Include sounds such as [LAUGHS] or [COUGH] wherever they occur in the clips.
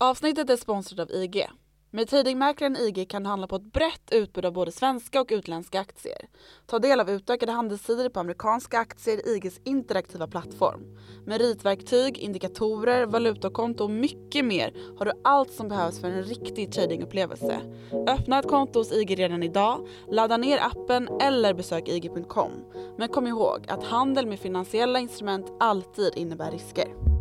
Avsnittet är sponsrat av IG. Med tradingmäklaren IG kan du handla på ett brett utbud av både svenska och utländska aktier. Ta del av utökade handelssidor på amerikanska aktier i IGs interaktiva plattform. Med ritverktyg, indikatorer, valutakonto och mycket mer har du allt som behövs för en riktig tradingupplevelse. Öppna ett konto hos IG redan idag, ladda ner appen eller besök IG.com. Men kom ihåg att handel med finansiella instrument alltid innebär risker.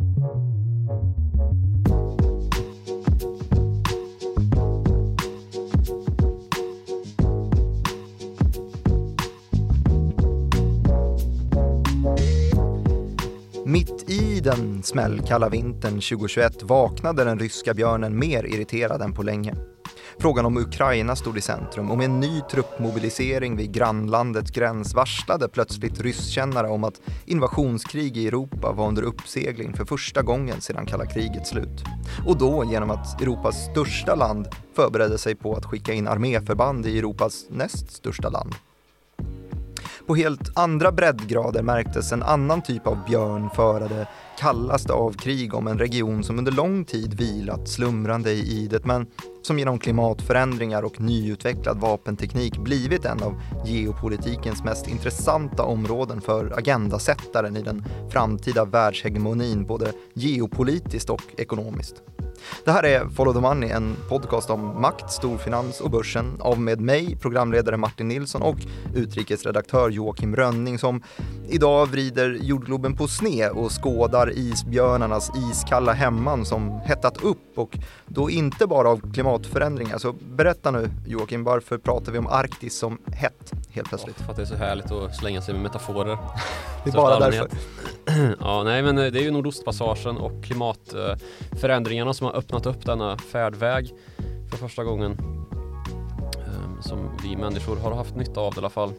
Mitt i den smällkalla vintern 2021 vaknade den ryska björnen mer irriterad än på länge. Frågan om Ukraina stod i centrum och med en ny truppmobilisering vid grannlandets gräns varslade plötsligt rysskännare om att invasionskrig i Europa var under uppsegling för första gången sedan kalla krigets slut. Och då genom att Europas största land förberedde sig på att skicka in arméförband i Europas näst största land. På helt andra breddgrader märktes en annan typ av björn föra det kallaste av krig om en region som under lång tid vilat slumrande i idet men som genom klimatförändringar och nyutvecklad vapenteknik blivit en av geopolitikens mest intressanta områden för agendasättaren i den framtida världshegemonin både geopolitiskt och ekonomiskt. Det här är Follow the Money, en podcast om makt, storfinans och börsen av med mig, programledare Martin Nilsson och utrikesredaktör Joakim Rönning som idag vrider jordgloben på sne och skådar isbjörnarnas iskalla hemman som hettat upp och då inte bara av klimatförändringar. Så berätta nu Joakim, varför pratar vi om Arktis som hett helt plötsligt? Oh, för att det är så härligt att slänga sig med metaforer. [LAUGHS] det är bara därför. [CLEARS THROAT] ja, nej men det är ju Nordostpassagen och klimatförändringarna som har öppnat upp denna färdväg för första gången ehm, som vi människor har haft nytta av i alla fall.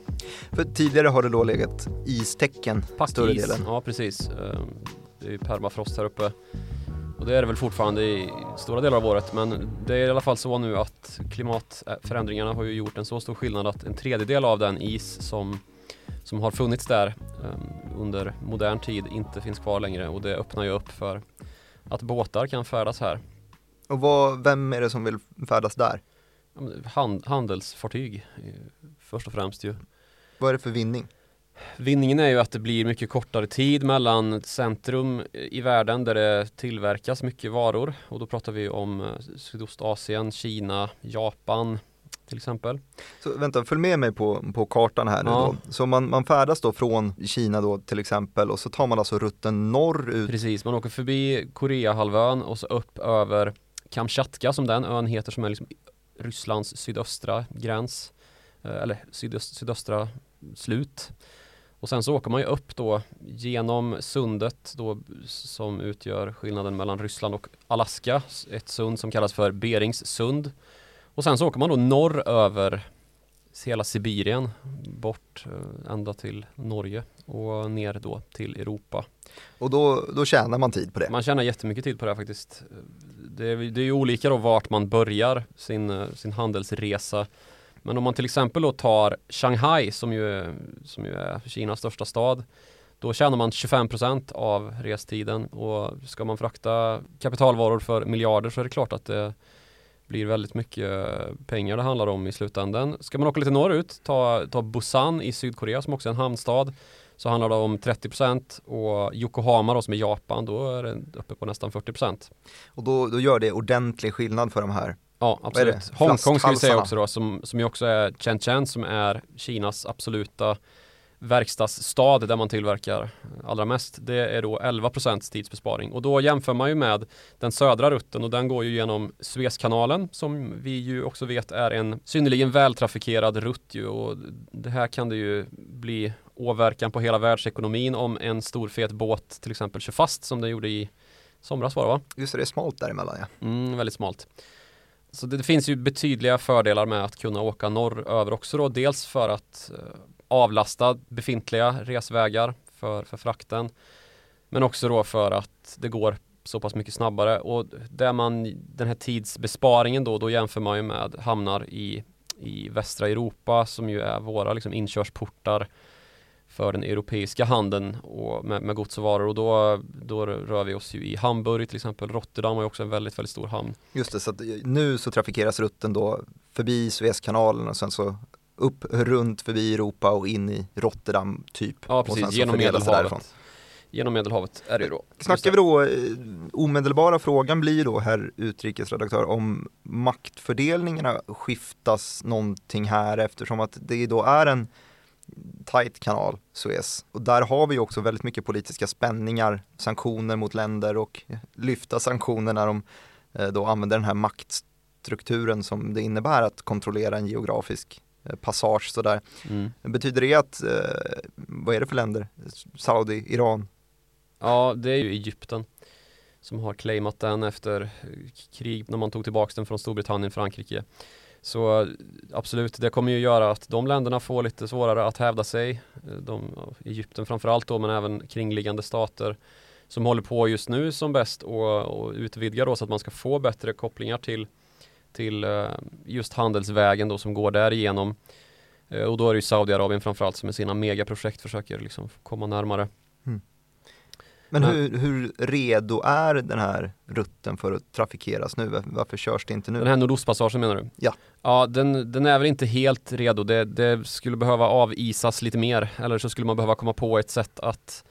För tidigare har det då legat istecken Packis, större delen? Ja, precis. Ehm, det är ju permafrost här uppe. Och det är det väl fortfarande i stora delar av året men det är i alla fall så nu att klimatförändringarna har ju gjort en så stor skillnad att en tredjedel av den is som, som har funnits där um, under modern tid inte finns kvar längre och det öppnar ju upp för att båtar kan färdas här. Och vad, vem är det som vill färdas där? Hand, handelsfartyg först och främst ju. Vad är det för vinning? Vinningen är ju att det blir mycket kortare tid mellan centrum i världen där det tillverkas mycket varor och då pratar vi om eh, Sydostasien, Kina, Japan till exempel. Så vänta, följ med mig på, på kartan här nu ja. då. Så man, man färdas då från Kina då till exempel och så tar man alltså rutten norrut. Precis, man åker förbi Koreahalvön och så upp över Kamchatka som den ön heter som är liksom Rysslands sydöstra gräns eh, eller sydöst, sydöstra slut. Och sen så åker man ju upp då genom sundet då som utgör skillnaden mellan Ryssland och Alaska. Ett sund som kallas för Berings sund. Och sen så åker man då norr över hela Sibirien bort eh, ända till Norge och ner då till Europa. Och då, då tjänar man tid på det? Man tjänar jättemycket tid på det faktiskt. Det är, det är ju olika då vart man börjar sin, eh, sin handelsresa. Men om man till exempel då tar Shanghai som ju, som ju är Kinas största stad då tjänar man 25% av restiden och ska man frakta kapitalvaror för miljarder så är det klart att det blir väldigt mycket pengar det handlar om i slutändan. Ska man åka lite norrut, ta, ta Busan i Sydkorea som också är en hamnstad så handlar det om 30% och Yokohama då som är Japan då är det uppe på nästan 40%. Och då, då gör det ordentlig skillnad för de här Ja, absolut. Hongkong ska vi säga också då, som, som ju också är Shenzhen som är Kinas absoluta verkstadsstad där man tillverkar allra mest. Det är då 11 tidsbesparing och då jämför man ju med den södra rutten och den går ju genom Suezkanalen som vi ju också vet är en synnerligen vältrafikerad rutt ju och det här kan det ju bli åverkan på hela världsekonomin om en stor fet båt till exempel kör fast som den gjorde i somras var det va? Just det, det är smalt däremellan ja. Mm, väldigt smalt. Så det, det, finns ju betydliga fördelar med att kunna åka norröver också då. Dels för att eh, avlasta befintliga resvägar för, för frakten. Men också då för att det går så pass mycket snabbare och där man den här tidsbesparingen då, då jämför man ju med hamnar i, i västra Europa som ju är våra liksom inkörsportar för den europeiska handeln och med, med gods och varor och då, då rör vi oss ju i Hamburg till exempel. Rotterdam har ju också en väldigt, väldigt stor hamn. Just det, så att nu så trafikeras rutten då förbi Suezkanalen och sen så upp runt förbi Europa och in i Rotterdam typ. Ja precis, genom Medelhavet. Genom Medelhavet är det ju då. Snackar vi då, eh, omedelbara frågan blir då herr utrikesredaktör om maktfördelningarna skiftas någonting här eftersom att det då är en tight kanal, Suez. Och där har vi också väldigt mycket politiska spänningar, sanktioner mot länder och lyfta sanktioner när de eh, då använder den här maktstrukturen som det innebär att kontrollera en geografisk eh, passage sådär. Mm. Betyder det att, eh, vad är det för länder? Saudi, Iran? Ja, det är ju Egypten som har claimat den efter krig när man tog tillbaka den från Storbritannien, Frankrike. Så absolut, det kommer ju göra att de länderna får lite svårare att hävda sig. De, Egypten framförallt då, men även kringliggande stater som håller på just nu som bäst och, och utvidga då så att man ska få bättre kopplingar till, till eh, just handelsvägen då som går därigenom. Eh, och då är det ju Saudiarabien framförallt som med sina megaprojekt försöker liksom komma närmare. Men hur, hur, redo är den här rutten för att trafikeras nu? Varför körs det inte nu? Den här nordostpassagen menar du? Ja. Ja, den, den är väl inte helt redo. Det, det, skulle behöva avisas lite mer. Eller så skulle man behöva komma på ett sätt att,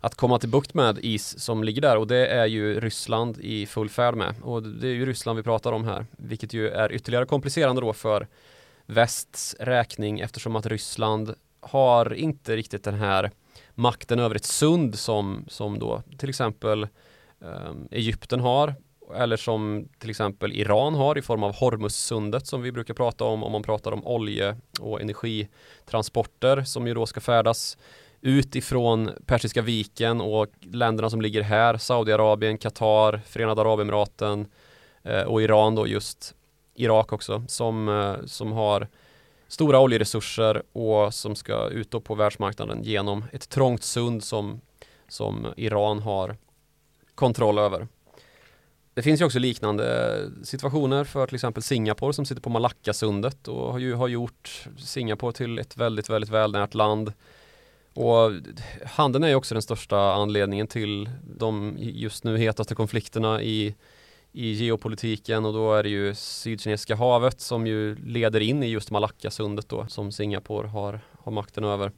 att komma till bukt med is som ligger där. Och det är ju Ryssland i full färd med. Och det är ju Ryssland vi pratar om här. Vilket ju är ytterligare komplicerande då för västs räkning eftersom att Ryssland har inte riktigt den här makten över ett sund som, som då till exempel eh, Egypten har eller som till exempel Iran har i form av Hormuzsundet som vi brukar prata om om man pratar om olje och energitransporter som ju då ska färdas utifrån Persiska viken och länderna som ligger här, Saudiarabien, Qatar, Förenade Arabemiraten eh, och Iran då just Irak också som, eh, som har stora oljeresurser och som ska ut på världsmarknaden genom ett trångt sund som, som Iran har kontroll över. Det finns ju också liknande situationer för till exempel Singapore som sitter på Malackasundet och har, ju, har gjort Singapore till ett väldigt, väldigt välnärt land. Och handeln är ju också den största anledningen till de just nu hetaste konflikterna i i geopolitiken och då är det ju Sydkinesiska havet som ju leder in i just Malackasundet då som Singapore har, har makten över.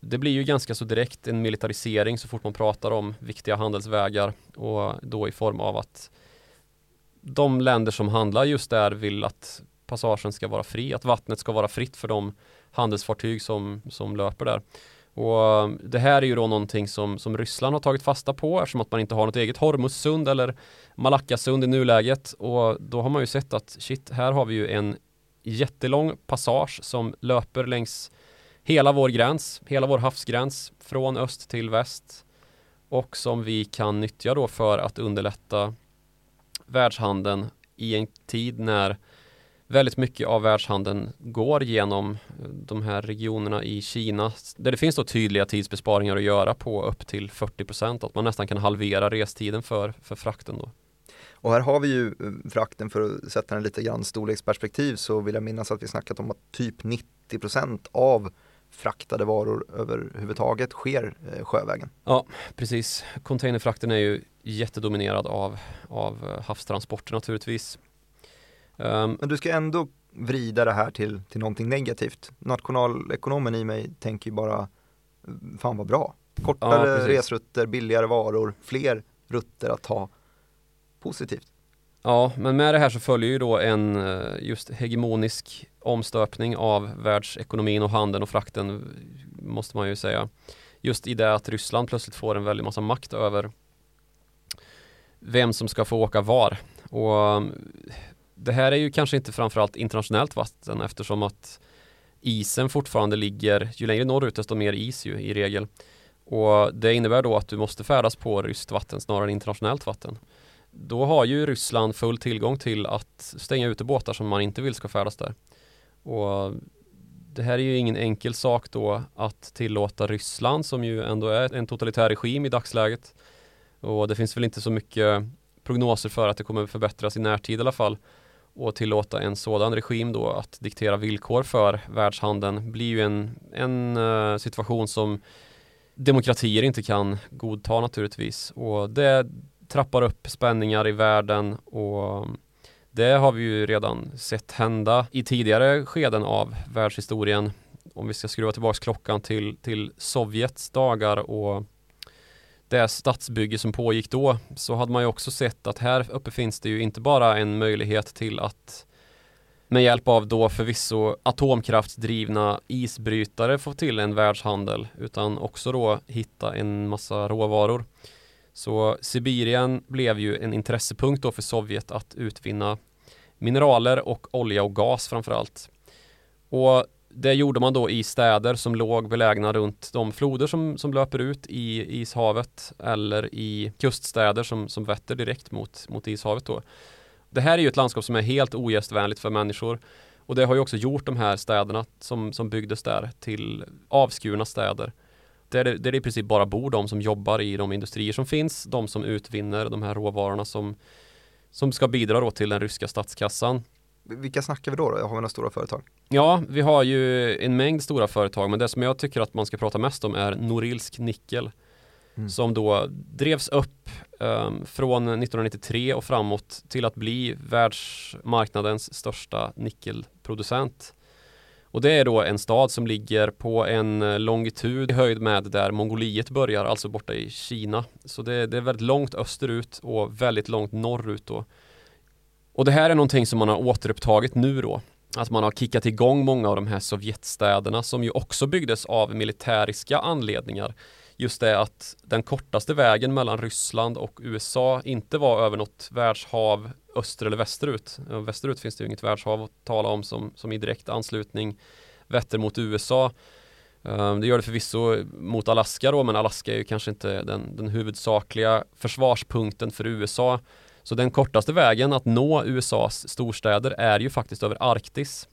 Det blir ju ganska så direkt en militarisering så fort man pratar om viktiga handelsvägar och då i form av att de länder som handlar just där vill att passagen ska vara fri, att vattnet ska vara fritt för de handelsfartyg som, som löper där. Och um, det här är ju då någonting som, som Ryssland har tagit fasta på eftersom att man inte har något eget Hormuzsund eller Malackasund i nuläget. Och då har man ju sett att shit, här har vi ju en jättelång passage som löper längs hela vår gräns, hela vår havsgräns från öst till väst. Och som vi kan nyttja då för att underlätta världshandeln i en tid när väldigt mycket av världshandeln går genom eh, de här regionerna i Kina där det finns då tydliga tidsbesparingar att göra på upp till 40 procent att man nästan kan halvera restiden för, för frakten då. Och här har vi ju eh, frakten för att sätta den lite grann storleksperspektiv så vill jag minnas att vi snackat om att typ 90 procent av fraktade varor överhuvudtaget sker eh, sjövägen. Ja, precis. Containerfrakten är ju jättedominerad av, av havstransporter naturligtvis. Um, Men du ska ändå vrida det här till, till någonting negativt. Nationalekonomen i mig tänker ju bara, fan vad bra. Kortare ja, resrutter, billigare varor, fler rutter att ta. Positivt. Ja, men med det här så följer ju då en eh, just hegemonisk omstöpning av världsekonomin och handeln och frakten måste man ju säga. Just i det att Ryssland plötsligt får en väldig massa makt över vem som ska få åka var. Och det här är ju kanske inte framförallt internationellt vatten eftersom att isen fortfarande ligger, ju längre norrut desto mer is ju i regel. Och det innebär då att du måste färdas på ryskt vatten snarare än internationellt vatten. Då har ju Ryssland full tillgång till att stänga ute båtar som man inte vill ska färdas där. Och det här är ju ingen enkel sak då att tillåta Ryssland som ju ändå är en totalitär regim i dagsläget. Och det finns väl inte så mycket prognoser för att det kommer förbättras i närtid i alla fall och tillåta en sådan regim då att diktera villkor för världshandeln blir ju en, en uh, situation som demokratier inte kan godta naturligtvis och det trappar upp spänningar i världen och det har vi ju redan sett hända i tidigare skeden av världshistorien. Om vi ska skruva tillbaka klockan till, till Sovjets dagar och det stadsbygge som pågick då så hade man ju också sett att här uppe finns det ju inte bara en möjlighet till att med hjälp av då förvisso atomkraftsdrivna isbrytare få till en världshandel utan också då hitta en massa råvaror. Så Sibirien blev ju en intressepunkt då för Sovjet att utvinna mineraler och olja och gas framförallt. Och det gjorde man då i städer som låg belägna runt de floder som, som löper ut i Ishavet eller i kuststäder som, som vetter direkt mot, mot Ishavet då. Det här är ju ett landskap som är helt ogästvänligt för människor och det har ju också gjort de här städerna som, som byggdes där till avskurna städer. Där det, där det i princip bara bor de som jobbar i de industrier som finns, de som utvinner de här råvarorna som, som ska bidra då till den ryska statskassan. Vilka snackar vi då? då? Har vi några stora företag? Ja, vi har ju en mängd stora företag, men det som jag tycker att man ska prata mest om är Norilsk Nickel. Mm. Som då drevs upp um, från 1993 och framåt till att bli världsmarknadens största nickelproducent. Och det är då en stad som ligger på en eh, longitud i höjd med där Mongoliet börjar, alltså borta i Kina. Så det, det är väldigt långt österut och väldigt långt norrut då. Och det här är någonting som man har återupptagit nu då. Att man har kickat igång många av de här Sovjetstäderna som ju också byggdes av militäriska anledningar. Just det att den kortaste vägen mellan Ryssland och USA inte var över något världshav öster eller västerut. Västerut finns det ju inget världshav att tala om som, som i direkt anslutning vetter mot USA. Ehm, det gör det förvisso mot Alaska då, men Alaska är ju kanske inte den, den huvudsakliga försvarspunkten för USA. Så den kortaste vägen att nå USAs storstäder är ju faktiskt över Arktis.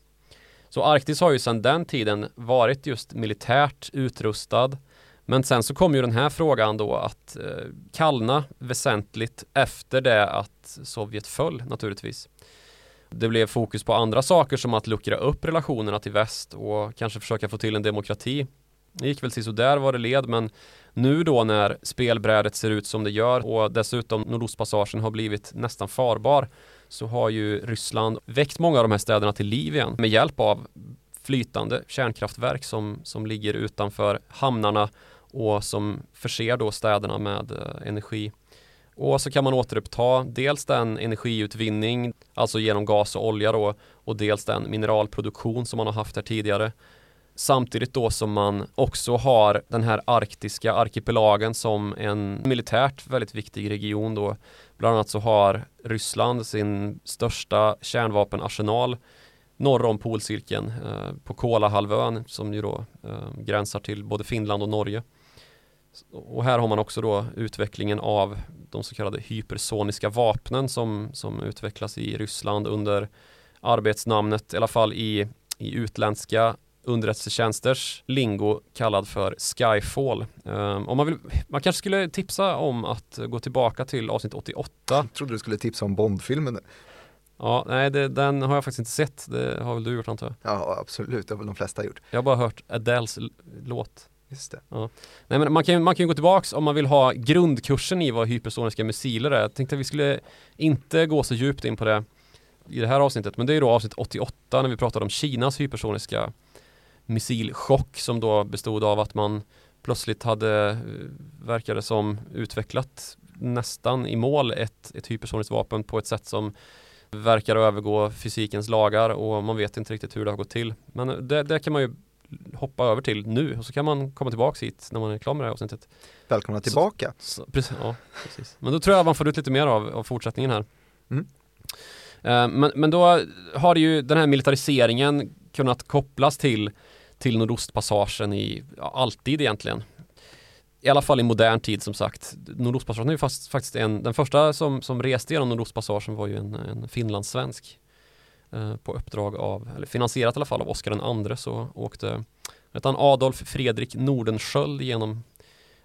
Så Arktis har ju sedan den tiden varit just militärt utrustad. Men sen så kom ju den här frågan då att eh, kallna väsentligt efter det att Sovjet föll naturligtvis. Det blev fokus på andra saker som att luckra upp relationerna till väst och kanske försöka få till en demokrati. Det gick väl där var det led men nu då när spelbrädet ser ut som det gör och dessutom Nordostpassagen har blivit nästan farbar så har ju Ryssland väckt många av de här städerna till liv igen med hjälp av flytande kärnkraftverk som, som ligger utanför hamnarna och som förser då städerna med eh, energi. Och så kan man återuppta dels den energiutvinning, alltså genom gas och olja då, och dels den mineralproduktion som man har haft här tidigare. Samtidigt då som man också har den här arktiska arkipelagen som en militärt väldigt viktig region då. Bland annat så har Ryssland sin största kärnvapenarsenal norr om polcirkeln eh, på Kolahalvön som ju då eh, gränsar till både Finland och Norge. Och här har man också då utvecklingen av de så kallade hypersoniska vapnen som, som utvecklas i Ryssland under arbetsnamnet, i alla fall i, i utländska underrättelsetjänsters lingo kallad för Skyfall. Um, om man, vill, man kanske skulle tipsa om att gå tillbaka till avsnitt 88. Jag trodde du skulle tipsa om Bondfilmen. Ja, nej det, den har jag faktiskt inte sett. Det har väl du gjort antar jag? Ja, absolut. Det har väl de flesta gjort. Jag har bara hört Adeles låt. Just det. Ja. Nej, men man kan, man kan gå tillbaks om man vill ha grundkursen i vad hypersoniska missiler är. Jag tänkte att vi skulle inte gå så djupt in på det i det här avsnittet, men det är då avsnitt 88 när vi pratade om Kinas hypersoniska missilchock som då bestod av att man plötsligt hade, eh, verkade som, utvecklat nästan i mål ett, ett hypersoniskt vapen på ett sätt som verkar övergå fysikens lagar och man vet inte riktigt hur det har gått till. Men det, det kan man ju hoppa över till nu och så kan man komma tillbaka hit när man är klar med det här avsnittet. Välkomna tillbaka! Så, så, precis, ja, precis. Men då tror jag man får ut lite mer av, av fortsättningen här. Mm. Uh, men, men då har ju den här militariseringen kunnat kopplas till till Nordostpassagen i, ja, alltid egentligen. I alla fall i modern tid som sagt. Nordostpassagen är ju fast, faktiskt en, den första som, som reste genom Nordostpassagen var ju en, en finlandssvensk. Eh, på uppdrag av, eller finansierat i alla fall av Oskar den andre så åkte han Adolf Fredrik Nordenskjöld genom,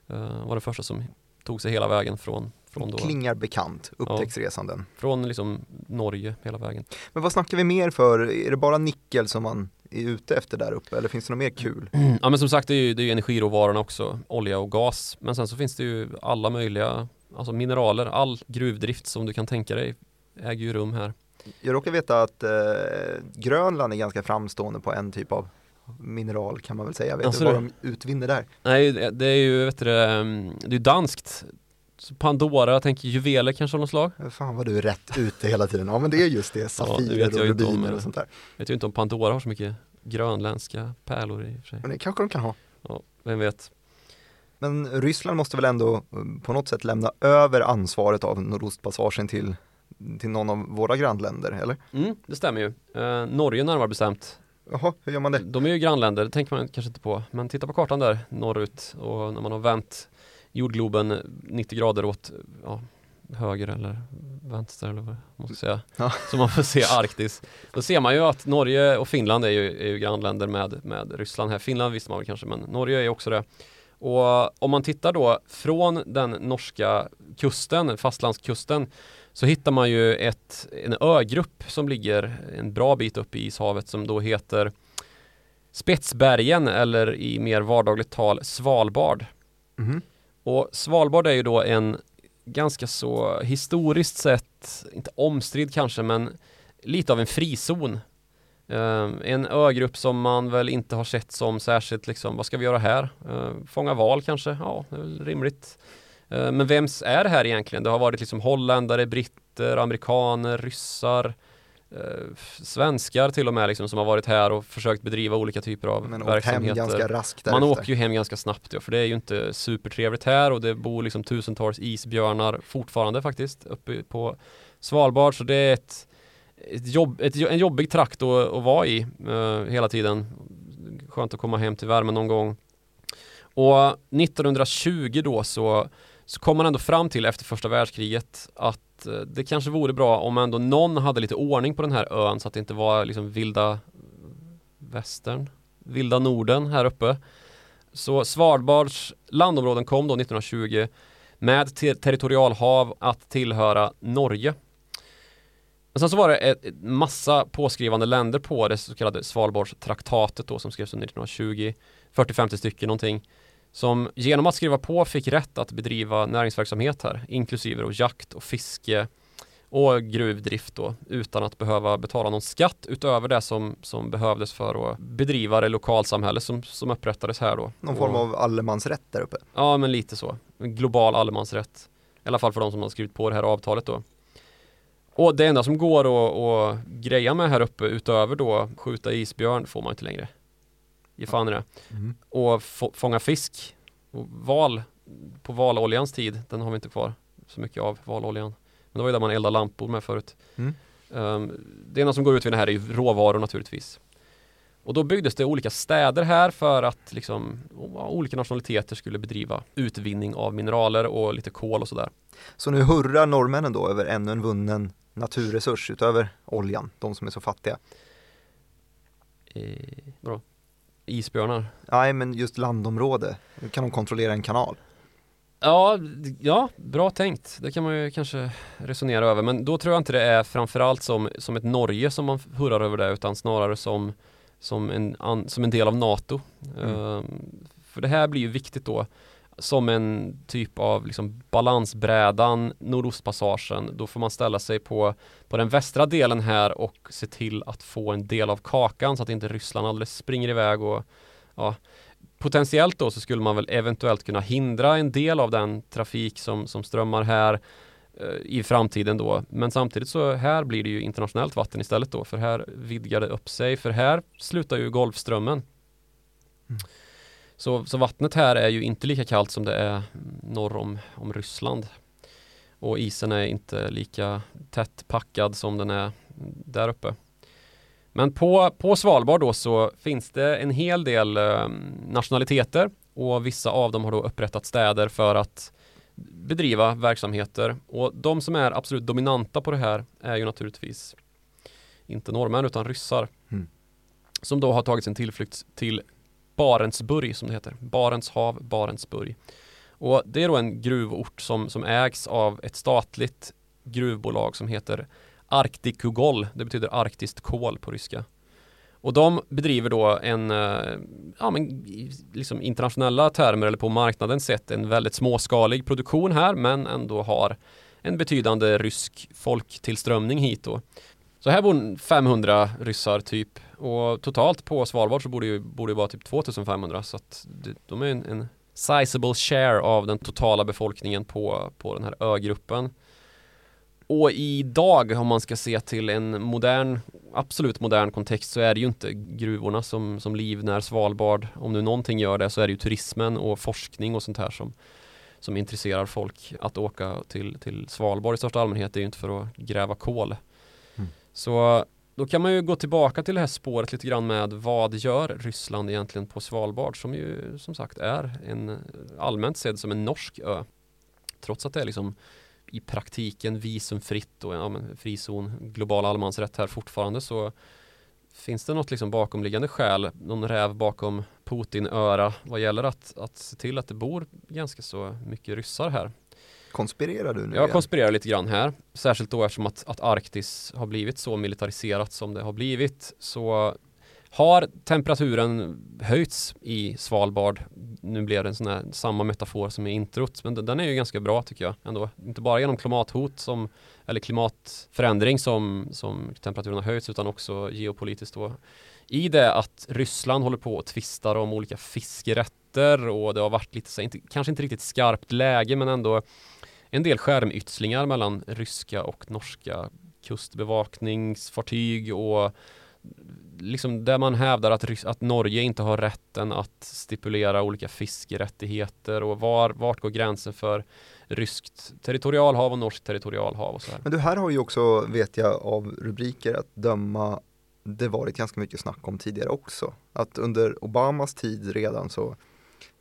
eh, var den första som tog sig hela vägen från, Från, då, Klingar bekant, upptäcktsresanden. från liksom Norge hela vägen. Men vad snackar vi mer för? Är det bara nickel som man är ute efter där uppe eller finns det något mer kul? Ja men som sagt det är ju, det är ju energiråvarorna också, olja och gas. Men sen så finns det ju alla möjliga, alltså mineraler, all gruvdrift som du kan tänka dig äger ju rum här. Jag råkar veta att eh, Grönland är ganska framstående på en typ av mineral kan man väl säga. Vet Alltså du vad de utvinner där? Nej det är ju, vet du det, mm, det är ju danskt. Så Pandora, jag tänker juveler kanske av något slag. Fan vad du är rätt ute hela tiden. Ja men det är just det, safirer jag och rubiner och sånt där. Vet ju inte om Pandora har så mycket grönländska pärlor i och för sig. Men det kanske de kan ha. Ja, vem vet. Men Ryssland måste väl ändå eh, på något sätt lämna över ansvaret av Nordostpassagen till, till någon av våra grannländer, eller? Mm, det stämmer ju. Eh, Norge närmare bestämt. Jaha, hur gör man det? De är ju grannländer, det tänker man kanske inte på. Men titta på kartan där norrut och när man har vänt jordgloben 90 grader åt ja, höger eller vänster eller vad man ska säga. Ja. Så man får se Arktis. Då ser man ju att Norge och Finland är ju, är ju grannländer med, med Ryssland här. Finland visste man väl kanske men Norge är också det. Och om man tittar då från den norska kusten, fastlandskusten, så hittar man ju ett, en ögrupp som ligger en bra bit upp i ishavet som då heter Spetsbergen eller i mer vardagligt tal Svalbard. Mhm. Och Svalbard är ju då en ganska så historiskt sett, inte omstridd kanske, men lite av en frizon. Ehm, en ögrupp som man väl inte har sett som särskilt liksom, vad ska vi göra här? Ehm, fånga val kanske? Ja, det är väl rimligt. Ehm, men vems är det här egentligen? Det har varit liksom holländare, britter, amerikaner, ryssar, eh, svenskar till och med liksom, som har varit här och försökt bedriva olika typer av Men verksamheter. Man åker ju hem ganska snabbt ja, för det är ju inte supertrevligt här och det bor liksom tusentals isbjörnar fortfarande faktiskt uppe på Svalbard så det är ett, ett jobb, ett, en jobbig trakt att, att vara i eh, hela tiden. Skönt att komma hem till värmen någon gång. Och 1920 då så, så kom man ändå fram till efter första världskriget att Eh, det kanske vore bra om ändå någon hade lite ordning på den här ön så att det inte var liksom vilda västern, vilda Norden här uppe. Så Svalbards landområden kom då 1920 med ter- territorialhav att tillhöra Norge. Men sen så var det ett, ett massa påskrivande länder på det så kallade Svalbardstraktatet då som skrevs under 1920, 40-50 stycken någonting. Som genom att skriva på fick rätt att bedriva näringsverksamhet här, inklusive då jakt och fiske och gruvdrift då, utan att behöva betala någon skatt utöver det som, som behövdes för att bedriva det lokalsamhälle som, som upprättades här då. Någon Och- form av allemansrätt där uppe. Ja, men lite så. En global allemansrätt. I alla fall för de som har skrivit på det här avtalet då. Och det enda som går att greja med här uppe utöver då skjuta isbjörn får man inte längre. Ge fan i det. Och få, fånga fisk. Och val på valoljans tid, den har vi inte kvar så mycket av, valoljan. Men det var ju där man eldade lampor med förut. Mm. Um, det enda som går ut vid det här är ju råvaror naturligtvis. Och då byggdes det olika städer här för att liksom, olika nationaliteter skulle bedriva utvinning av mineraler och lite kol och sådär. Så nu hurrar norrmännen då över ännu en vunnen naturresurs utöver oljan, de som är så fattiga. Eh, vadå? Isbjörnar? Nej, men just landområde, kan de kontrollera en kanal. Ja, ja, bra tänkt. Det kan man ju kanske resonera över. Men då tror jag inte det är framförallt som, som ett Norge som man hurrar över det utan snarare som, som, en, som en del av NATO. Mm. Ehm, för det här blir ju viktigt då som en typ av liksom balansbrädan, Nordostpassagen. Då får man ställa sig på, på den västra delen här och se till att få en del av kakan så att inte Ryssland alldeles springer iväg och ja, potentiellt då så skulle man väl eventuellt kunna hindra en del av den trafik som, som strömmar här eh, i framtiden då. Men samtidigt så här blir det ju internationellt vatten istället då för här vidgar det upp sig för här slutar ju Golfströmmen. Mm. Så, så vattnet här är ju inte lika kallt som det är norr om, om Ryssland. Och isen är inte lika tätt packad som den är där uppe. Men på, på Svalbard då så finns det en hel del eh, nationaliteter och vissa av dem har då upprättat städer för att bedriva verksamheter. Och de som är absolut dominanta på det här är ju naturligtvis inte norrmän utan ryssar. Mm. Som då har tagit sin tillflykt till Barentsburg som det heter. Barents hav, Barentsburg. Och det är då en gruvort som, som ägs av ett statligt gruvbolag som heter Arktikugol. Det betyder arktiskt kol på ryska. Och de bedriver då en, eh, ja men liksom internationella termer eller på marknaden sett en väldigt småskalig produktion här men ändå har en betydande rysk folktillströmning hit då. Så här bor 500 ryssar typ och totalt på Svalbard så borde ju borde vara typ 2500 så att de är en, en sizable share av den totala befolkningen på, på den här ögruppen. Och idag om man ska se till en modern, absolut modern kontext så är det ju inte gruvorna som, som livnär Svalbard. Om nu någonting gör det så är det ju turismen och forskning och sånt här som, som intresserar folk. Att åka till, till Svalbard i största allmänhet det är ju inte för att gräva kol. Mm. Så då kan man ju gå tillbaka till det här spåret lite grann med vad gör Ryssland egentligen på Svalbard som ju som sagt är en allmänt sedd som en norsk ö. Trots att det är liksom i praktiken visumfritt och ja, men, frizon, global allemansrätt här fortfarande så finns det något liksom bakomliggande skäl, någon räv bakom Putin-öra vad gäller att, att se till att det bor ganska så mycket ryssar här. Konspirerar du nu? Jag igen? konspirerar lite grann här, särskilt då eftersom att, att Arktis har blivit så militariserat som det har blivit så har temperaturen höjts i Svalbard? Nu blev det en sån här samma metafor som i introt, men den är ju ganska bra tycker jag ändå. Inte bara genom klimathot som, eller klimatförändring som, som temperaturen har höjts utan också geopolitiskt då. I det att Ryssland håller på och tvistar om olika fiskerätter och det har varit lite, så, inte, kanske inte riktigt skarpt läge men ändå en del skärmytslingar mellan ryska och norska kustbevakningsfartyg och liksom där man hävdar att, att Norge inte har rätten att stipulera olika fiskerättigheter och var, vart går gränsen för ryskt territorialhav och norskt territorialhav och så här. Men du, här har ju också, vet jag av rubriker att döma, det varit ganska mycket snack om tidigare också. Att under Obamas tid redan så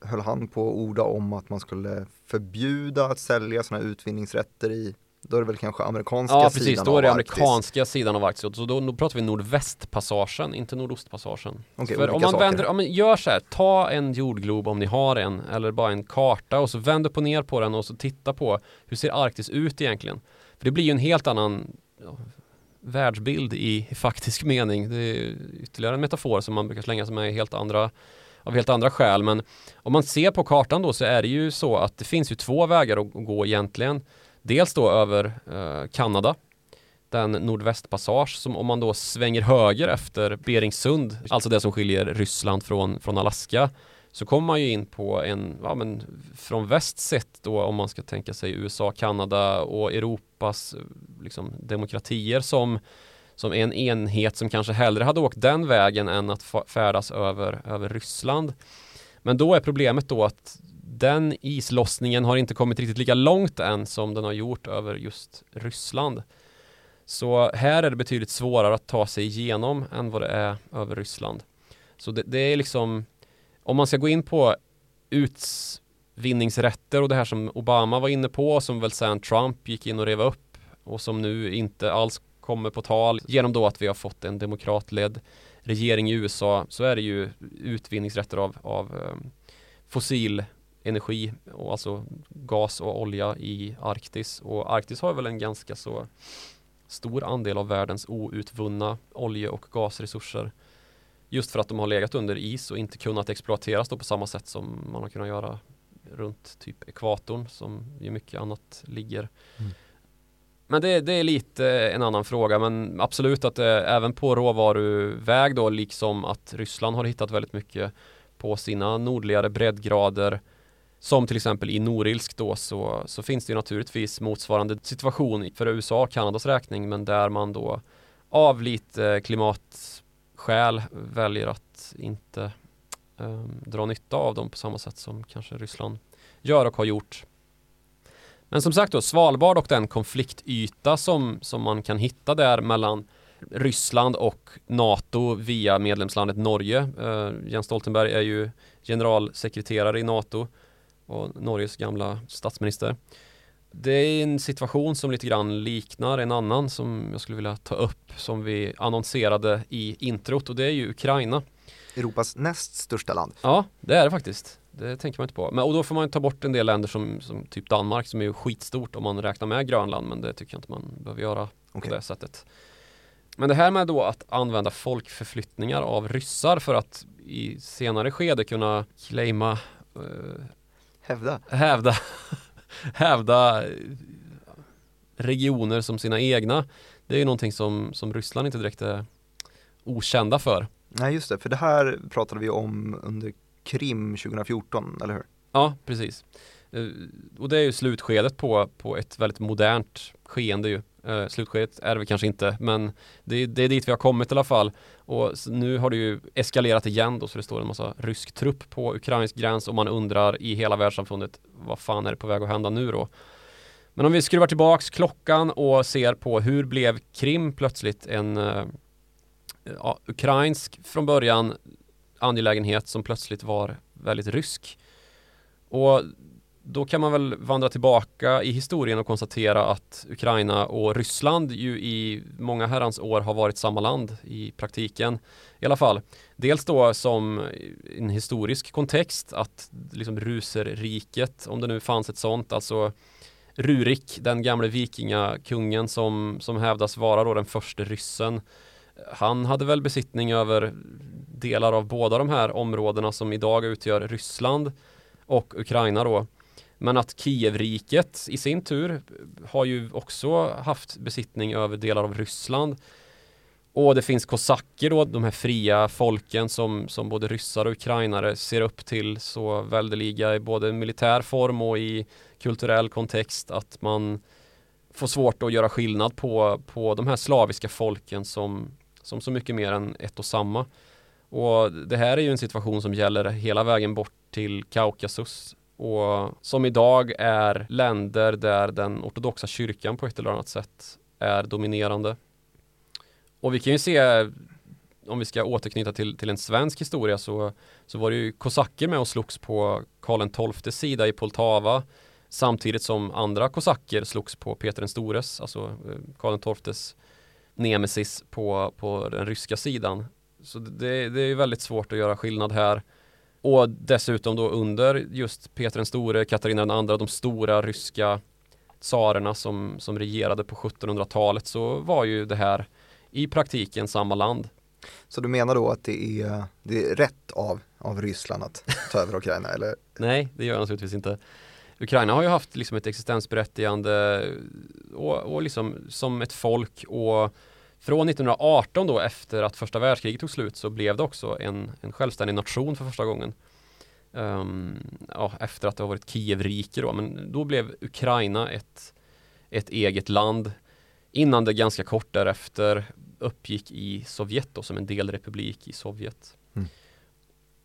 höll han på att orda om att man skulle förbjuda att sälja sådana utvinningsrätter i då är det väl kanske amerikanska ja, precis, sidan då är det amerikanska sidan av Arktis. Så då, då pratar vi nordvästpassagen, inte nordostpassagen. Okay, För om man vänder, ja, men gör så här, ta en jordglob om ni har en, eller bara en karta och så vänd upp och ner på den och så titta på hur ser Arktis ut egentligen? För det blir ju en helt annan ja, världsbild i, i faktisk mening. Det är ytterligare en metafor som man brukar slänga sig med i helt andra av helt andra skäl. Men om man ser på kartan då så är det ju så att det finns ju två vägar att gå egentligen. Dels då över eh, Kanada den nordvästpassage som om man då svänger höger efter Beringsund, alltså det som skiljer Ryssland från, från Alaska, så kommer man ju in på en, ja men från väst sett då om man ska tänka sig USA, Kanada och Europas liksom, demokratier som, som en enhet som kanske hellre hade åkt den vägen än att färdas över, över Ryssland. Men då är problemet då att den islossningen har inte kommit riktigt lika långt än som den har gjort över just Ryssland. Så här är det betydligt svårare att ta sig igenom än vad det är över Ryssland. Så det, det är liksom, om man ska gå in på utvinningsrätter och det här som Obama var inne på, som väl sen Trump gick in och rev upp och som nu inte alls kommer på tal genom då att vi har fått en demokratledd regering i USA så är det ju utvinningsrätter av, av ehm, fossil energi, och alltså gas och olja i Arktis. Och Arktis har väl en ganska så stor andel av världens outvunna olje och gasresurser. Just för att de har legat under is och inte kunnat exploateras på samma sätt som man har kunnat göra runt typ ekvatorn som ju mycket annat ligger. Mm. Men det, det, är lite en annan fråga men absolut att det även på råvaruväg då liksom att Ryssland har hittat väldigt mycket på sina nordligare breddgrader som till exempel i Norilsk då så, så finns det ju naturligtvis motsvarande situation för USA och Kanadas räkning men där man då av lite klimatskäl väljer att inte um, dra nytta av dem på samma sätt som kanske Ryssland gör och har gjort. Men som sagt då, Svalbard och den konfliktyta som, som man kan hitta där mellan Ryssland och NATO via medlemslandet Norge. Uh, Jens Stoltenberg är ju generalsekreterare i NATO och Norges gamla statsminister. det är en situation som lite grann liknar en annan som jag skulle vilja ta upp som vi annonserade i introt och det är ju Ukraina. Europas näst största land. Ja, det är det faktiskt. Det tänker man inte på. Men, och då får man ta bort en del länder som, som typ Danmark som är skitstort om man räknar med Grönland men det tycker jag inte man behöver göra Okej. på det sättet. Men det här med då att använda folkförflyttningar av ryssar för att i senare skede kunna claima, eh, Hävda. hävda, [LAUGHS] hävda eh, regioner som sina egna. Det är ju någonting som, som Ryssland inte direkt är okända för. Nej just det, för det här pratade vi om under Krim 2014, eller hur? Ja, precis. Eh, och det är ju slutskedet på, på ett väldigt modernt skeende ju. Eh, slutskedet är det väl kanske inte, men det, det är dit vi har kommit i alla fall. Och nu har det ju eskalerat igen då, så det står en massa rysk trupp på ukrainsk gräns och man undrar i hela världssamfundet vad fan är det på väg att hända nu då? Men om vi skruvar tillbaks klockan och ser på hur blev Krim plötsligt en eh, ja, ukrainsk från början angelägenhet som plötsligt var väldigt rysk. Och då kan man väl vandra tillbaka i historien och konstatera att Ukraina och Ryssland ju i många herrans år har varit samma land i praktiken i alla fall. Dels då som en historisk kontext att liksom Ruserriket, om det nu fanns ett sånt, alltså Rurik, den gamle vikingakungen som, som hävdas vara då den första ryssen. Han hade väl besittning över delar av båda de här områdena som idag utgör Ryssland och Ukraina då. Men att Kievriket i sin tur har ju också haft besittning över delar av Ryssland. Och det finns kosacker då, de här fria folken som, som både ryssar och ukrainare ser upp till så väldeliga i både militär form och i kulturell kontext att man får svårt att göra skillnad på, på de här slaviska folken som, som så mycket mer än ett och samma. Och det här är ju en situation som gäller hela vägen bort till Kaukasus och som idag är länder där den ortodoxa kyrkan på ett eller annat sätt är dominerande. Och vi kan ju se om vi ska återknyta till, till en svensk historia så, så var det ju kosacker med och slogs på Karl XIIs sida i Poltava samtidigt som andra kosacker slogs på Peter den stores, alltså eh, Karl XIIs nemesis på, på den ryska sidan. Så det, det är väldigt svårt att göra skillnad här. Och dessutom då under just Peter den store, Katarina den andra, de stora ryska tsarerna som, som regerade på 1700-talet så var ju det här i praktiken samma land. Så du menar då att det är, det är rätt av, av Ryssland att ta över Ukraina, eller? [LAUGHS] Nej, det gör jag naturligtvis inte. Ukraina har ju haft liksom ett existensberättigande och, och liksom som ett folk och från 1918 då efter att första världskriget tog slut så blev det också en, en självständig nation för första gången. Ehm, ja, efter att det har varit Kievrike då, men då blev Ukraina ett, ett eget land innan det ganska kort därefter uppgick i Sovjet då som en delrepublik i Sovjet. Mm.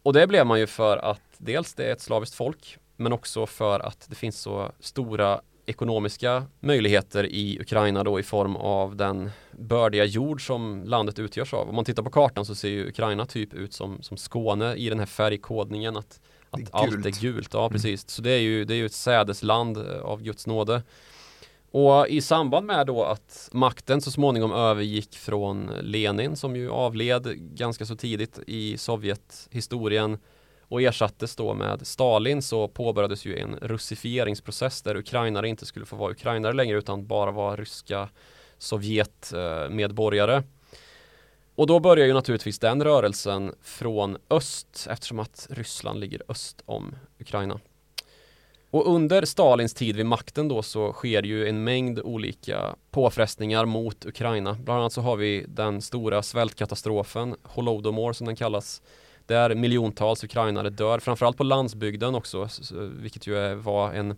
Och det blev man ju för att dels det är ett slaviskt folk men också för att det finns så stora ekonomiska möjligheter i Ukraina då i form av den bördiga jord som landet utgörs av. Om man tittar på kartan så ser ju Ukraina typ ut som, som Skåne i den här färgkodningen att, Det är att allt är gult. Ja precis, så det är ju, det är ju ett sädesland eh, av Guds nåde. Och i samband med då att makten så småningom övergick från Lenin som ju avled ganska så tidigt i Sovjethistorien och ersattes då med Stalin så påbörjades ju en russifieringsprocess där ukrainare inte skulle få vara ukrainare längre utan bara vara ryska Sovjetmedborgare. Och då börjar ju naturligtvis den rörelsen från öst eftersom att Ryssland ligger öst om Ukraina. Och under Stalins tid vid makten då så sker ju en mängd olika påfrestningar mot Ukraina. Bland annat så har vi den stora svältkatastrofen, Holodomor som den kallas, där miljontals ukrainare dör, framförallt på landsbygden också, vilket ju var en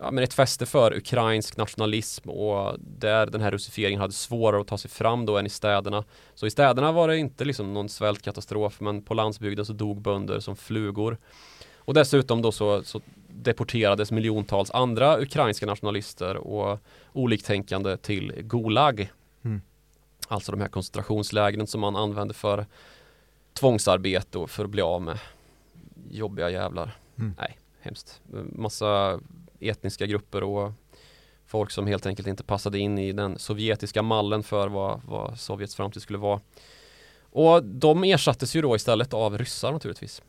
Ja, men ett fäste för ukrainsk nationalism och där den här russifieringen hade svårare att ta sig fram då än i städerna. Så i städerna var det inte liksom någon svältkatastrof men på landsbygden så dog bönder som flugor. Och dessutom då så, så deporterades miljontals andra ukrainska nationalister och oliktänkande till Gulag. Mm. Alltså de här koncentrationslägren som man använde för tvångsarbete och för att bli av med jobbiga jävlar. Mm. Nej, hemskt. Massa etniska grupper och folk som helt enkelt inte passade in i den sovjetiska mallen för vad, vad Sovjets framtid skulle vara. Och de ersattes ju då istället av ryssar naturligtvis.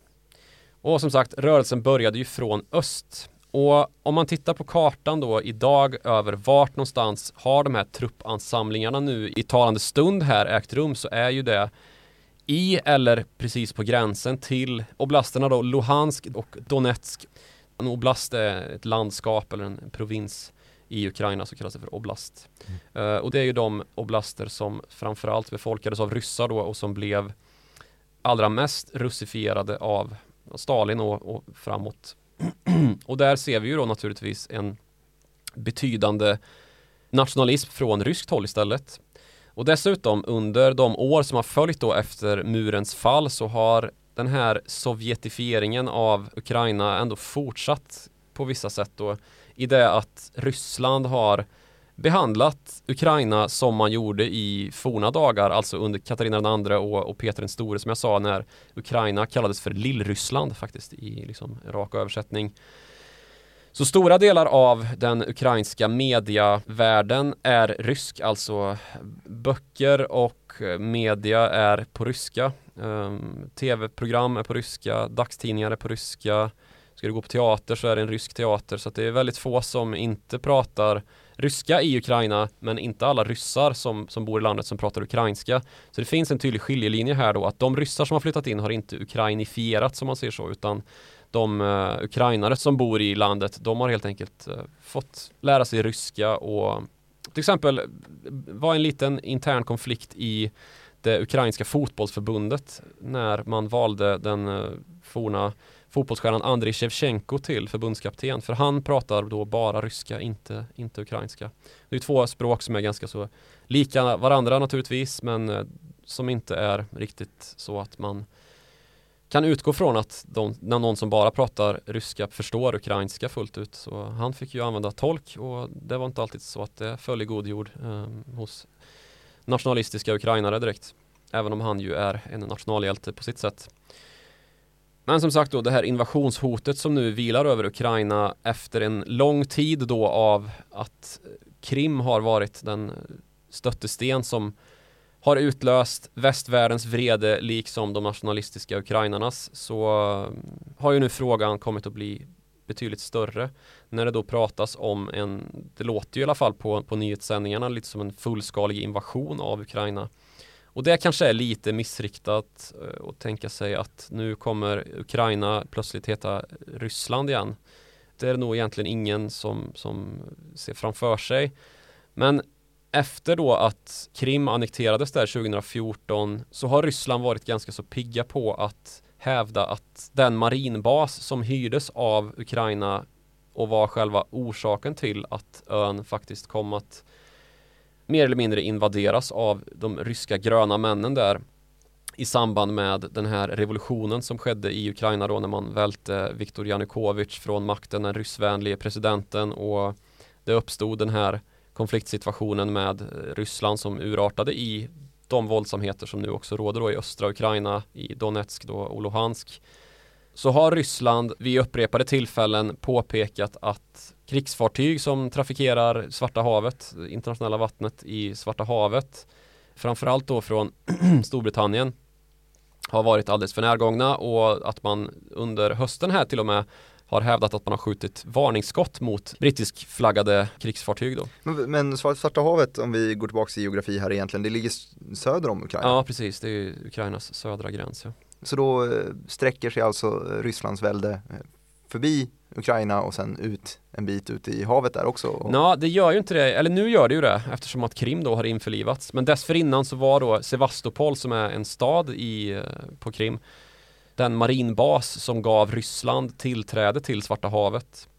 Och som sagt, rörelsen började ju från öst. Och om man tittar på kartan då idag över vart någonstans har de här truppansamlingarna nu i talande stund här ägt rum så är ju det i eller precis på gränsen till oblasterna då Luhansk och Donetsk. En oblast är ett landskap eller en provins i Ukraina så kallas det för oblast. Mm. Uh, och det är ju de oblaster som framförallt befolkades av ryssar då och som blev allra mest russifierade av Stalin och, och framåt. [CLEARS THROAT] och där ser vi ju då naturligtvis en betydande nationalism från ryskt håll istället. Och dessutom under de år som har följt då efter murens fall så har den här sovjetifieringen av Ukraina ändå fortsatt på vissa sätt då i det att Ryssland har behandlat Ukraina som man gjorde i forna dagar, alltså under Katarina den andra och, och Peter den store som jag sa när Ukraina kallades för Lillryssland faktiskt i liksom rak översättning. Så stora delar av den ukrainska mediavärlden är rysk, alltså böcker och media är på ryska. Um, Tv-program är på ryska, dagstidningar är på ryska. Ska du gå på teater så är det en rysk teater så det är väldigt få som inte pratar ryska i Ukraina men inte alla ryssar som, som bor i landet som pratar ukrainska. Så det finns en tydlig skiljelinje här då att de ryssar som har flyttat in har inte ukrainifierat som man säger så utan de uh, ukrainare som bor i landet de har helt enkelt uh, fått lära sig ryska och till exempel var en liten intern konflikt i det ukrainska fotbollsförbundet när man valde den uh, forna fotbollsstjärnan Andriy Shevchenko till förbundskapten för han pratar då bara ryska, inte, inte ukrainska. Det är två språk som är ganska så lika varandra naturligtvis men som inte är riktigt så att man kan utgå från att de, när någon som bara pratar ryska förstår ukrainska fullt ut. Så han fick ju använda tolk och det var inte alltid så att det föll i god jord eh, hos nationalistiska ukrainare direkt. Även om han ju är en nationalhjälte på sitt sätt. Men som sagt då det här invasionshotet som nu vilar över Ukraina efter en lång tid då av att Krim har varit den stöttesten som har utlöst västvärldens vrede liksom de nationalistiska ukrainarnas så eh, har ju nu frågan kommit att bli betydligt större när det då pratas om en, det låter ju i alla fall på, på nyhetssändningarna lite som en fullskalig invasion av Ukraina och det kanske är lite missriktat eh, att tänka sig att nu kommer Ukraina plötsligt heta Ryssland igen. Det är nog egentligen ingen som, som ser framför sig. Men efter då att Krim annekterades där 2014 så har Ryssland varit ganska så pigga på att hävda att den marinbas som hyrdes av Ukraina och var själva orsaken till att ön faktiskt kom att mer eller mindre invaderas av de ryska gröna männen där i samband med den här revolutionen som skedde i Ukraina då när man välte Viktor Janukovych från makten, den ryssvänlige presidenten och det uppstod den här konfliktsituationen med eh, Ryssland som urartade i de våldsamheter som nu också råder då i östra Ukraina, i Donetsk då och Luhansk. Så har Ryssland vid upprepade tillfällen påpekat att krigsfartyg som trafikerar Svarta havet, internationella vattnet i Svarta havet, framförallt då från [CLEARS THROAT] Storbritannien, har varit alldeles för närgångna och att man under hösten här till och med har hävdat att man har skjutit varningsskott mot brittisk flaggade krigsfartyg då. Men, men Svarta havet, om vi går tillbaka till geografi här egentligen, det ligger söder om Ukraina? Ja, precis. Det är Ukrainas södra gräns. Ja. Så då eh, sträcker sig alltså Rysslands välde eh, förbi Ukraina och sen ut en bit ut i havet där också? Ja, det gör ju inte det, eller nu gör det ju det eftersom att Krim då har införlivats. Men dessförinnan så var då Sevastopol som är en stad i, eh, på Krim den marinbas som gav Ryssland tillträde till Svarta havet.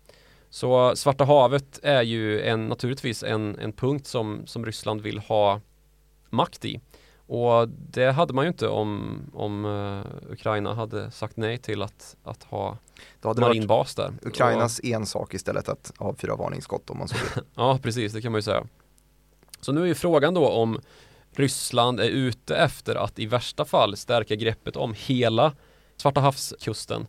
Så Svarta havet är ju en, naturligtvis en, en punkt som, som Ryssland vill ha makt i. Och det hade man ju inte om, om uh, Ukraina hade sagt nej till att, att ha Då hade marinbas där. Ukrainas och, ensak istället att avfyra varningsskott om man så vill. [LAUGHS] ja, precis, det kan man ju säga. Så nu är ju frågan då om Ryssland är ute efter att i värsta fall stärka greppet om hela Svarta havskusten.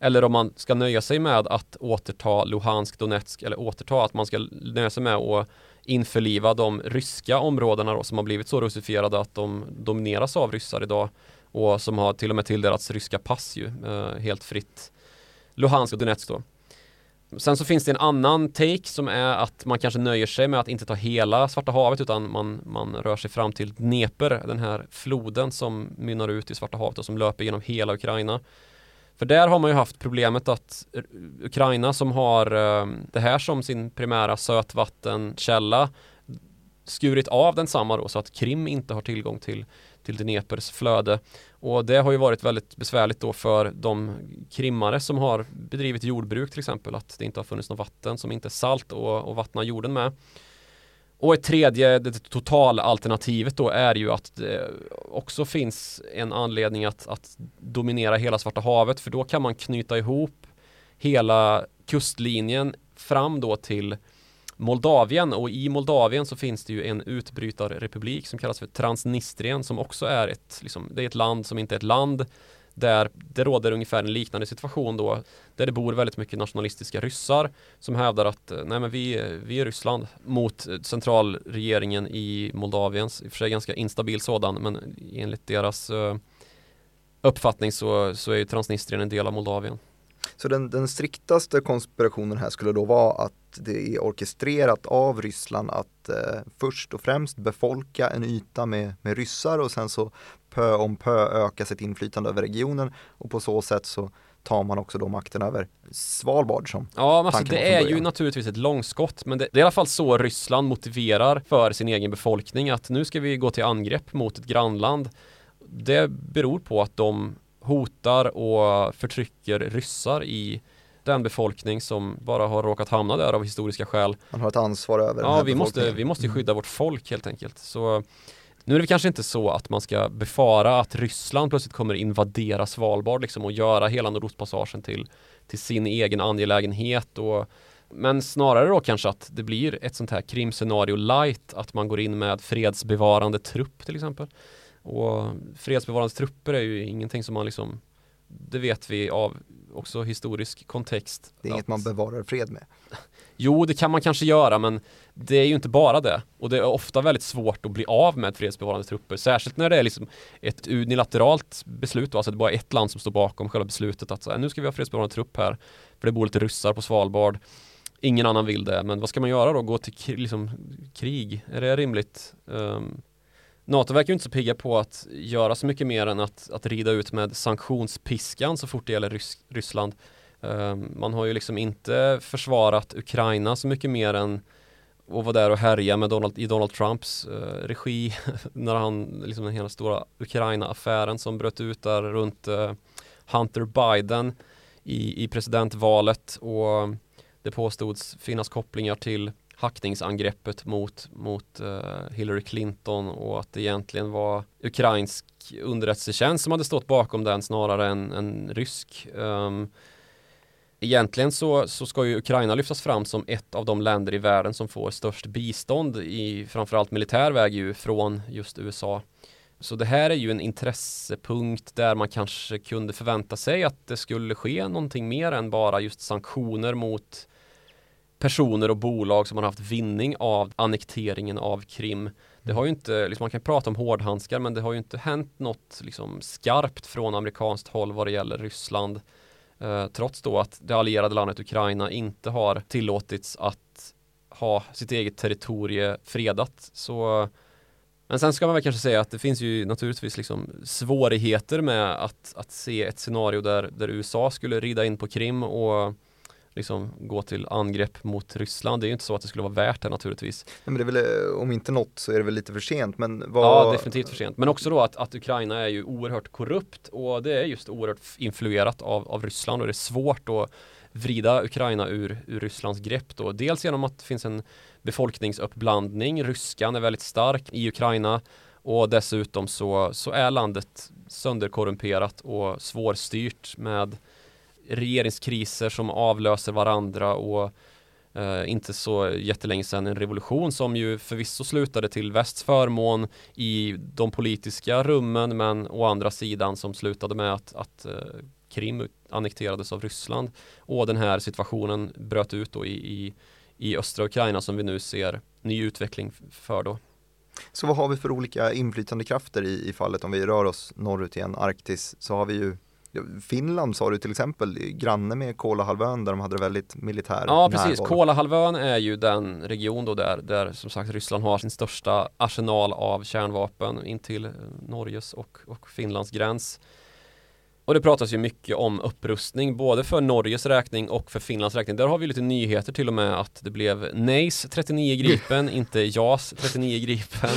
eller om man ska nöja sig med att återta Luhansk, Donetsk eller återta att man ska nöja sig med att införliva de ryska områdena då, som har blivit så russifierade att de domineras av ryssar idag och som har till och med tilldelats ryska pass ju, eh, helt fritt. Luhansk och Donetsk då. Sen så finns det en annan take som är att man kanske nöjer sig med att inte ta hela Svarta havet utan man, man rör sig fram till Dnepr, den här floden som mynnar ut i Svarta havet och som löper genom hela Ukraina. För där har man ju haft problemet att Ukraina som har eh, det här som sin primära sötvattenkälla skurit av densamma då så att Krim inte har tillgång till, till Dnepers flöde. Och det har ju varit väldigt besvärligt då för de krimmare som har bedrivit jordbruk till exempel att det inte har funnits något vatten som inte är salt och, och vattna jorden med. Och ett tredje, det totalalternativet då är ju att det också finns en anledning att, att dominera hela Svarta havet för då kan man knyta ihop hela kustlinjen fram då till Moldavien och i Moldavien så finns det ju en utbrytarrepublik som kallas för Transnistrien som också är ett, liksom, det är ett land som inte är ett land där det råder ungefär en liknande situation då där det bor väldigt mycket nationalistiska ryssar som hävdar att eh, nej men vi, vi är Ryssland mot eh, centralregeringen i Moldavien, i och för sig ganska instabil sådan men enligt deras eh, uppfattning så, så är ju Transnistrien en del av Moldavien. Så den, den striktaste konspirationen här skulle då vara att det är orkestrerat av Ryssland att eh, först och främst befolka en yta med, med ryssar och sen så pö om pö öka sitt inflytande över regionen och på så sätt så tar man också då makten över Svalbard som Ja, men alltså, det är ju naturligtvis ett långskott men det, det, är i alla fall så Ryssland motiverar för sin egen befolkning att nu ska vi gå till angrepp mot ett grannland. Det beror på att de hotar och förtrycker ryssar i den befolkning som bara har råkat hamna där av historiska skäl. Man har ett ansvar över Ja, vi måste, vi måste mm. skydda vårt folk helt enkelt. Så nu är det kanske inte så att man ska befara att Ryssland plötsligt kommer invadera Svalbard liksom och göra hela Nordostpassagen till, till sin egen angelägenhet och men snarare då kanske att det blir ett sånt här krimscenario light att man går in med fredsbevarande trupp till exempel. Och fredsbevarande trupper är ju ingenting som man liksom det vet vi av också historisk kontext. Det är inget man bevarar fred med. [LAUGHS] Jo, det kan man kanske göra, men det är ju inte bara det. Och det är ofta väldigt svårt att bli av med fredsbevarande trupper, särskilt när det är liksom ett unilateralt beslut, alltså det är bara ett land som står bakom själva beslutet att så nu ska vi ha fredsbevarande trupp här, för det bor lite ryssar på Svalbard. Ingen annan vill det, men vad ska man göra då? Gå till liksom, krig? Är det rimligt? Um, NATO verkar ju inte så pigga på att göra så mycket mer än att, att rida ut med sanktionspiskan så fort det gäller Rys Ryssland. Um, man har ju liksom inte försvarat Ukraina så mycket mer än att vara där och härja med Donald, i Donald Trumps uh, regi [LAUGHS] när han, liksom den hela stora Ukraina-affären som bröt ut där runt uh, Hunter Biden i, i presidentvalet och det påstods finnas kopplingar till hackningsangreppet mot, mot uh, Hillary Clinton och att det egentligen var ukrainsk underrättelsetjänst som hade stått bakom den snarare än, än rysk. Um, egentligen så, så ska ju Ukraina lyftas fram som ett av de länder i världen som får störst bistånd i framförallt militär väg ju från just USA. Så det här är ju en intressepunkt där man kanske kunde förvänta sig att det skulle ske någonting mer än bara just sanktioner mot personer och bolag som har haft vinning av annekteringen av Krim. Det har ju inte, liksom man kan prata om hårdhandskar men det har ju inte hänt något liksom skarpt från amerikanskt håll vad det gäller Ryssland. Eh, trots då att det allierade landet Ukraina inte har tillåtits att ha sitt eget territorie fredat. Så men sen ska man väl kanske säga att det finns ju naturligtvis liksom svårigheter med att, att se ett scenario där, där USA skulle rida in på Krim och liksom gå till angrepp mot Ryssland. Det är ju inte så att det skulle vara värt det naturligtvis. Nej, men det är väl, eh, om inte något så är det väl lite för sent. Men vad... Ja, definitivt för sent. Men också då att, att Ukraina är ju oerhört korrupt och det är just oerhört influerat av, av Ryssland och det är svårt att vrida Ukraina ur, ur Rysslands grepp då. Dels genom att det finns en befolkningsuppblandning. Ryskan är väldigt stark i Ukraina och dessutom så, så är landet sönderkorrumperat och svårstyrt med regeringskriser som avlöser varandra och eh, inte så jättelänge sedan en revolution som ju förvisso slutade till västs förmån i de politiska rummen men å andra sidan som slutade med att, att eh, Krim annekterades av Ryssland och den här situationen bröt ut då i, i, i östra Ukraina som vi nu ser ny utveckling för då. Så vad har vi för olika inflytandekrafter i, i fallet om vi rör oss norrut igen, Arktis, så har vi ju Finland sa du till exempel, granne med Kolahalvön där de hade väldigt militär Ja precis, Kolahalvön är ju den region då där, där som sagt Ryssland har sin största arsenal av kärnvapen in till Norges och, och Finlands gräns. Och det pratas ju mycket om upprustning både för Norges räkning och för Finlands räkning. Där har vi lite nyheter till och med att det blev NACE 39 Gripen, [LAUGHS] inte JAS 39 Gripen.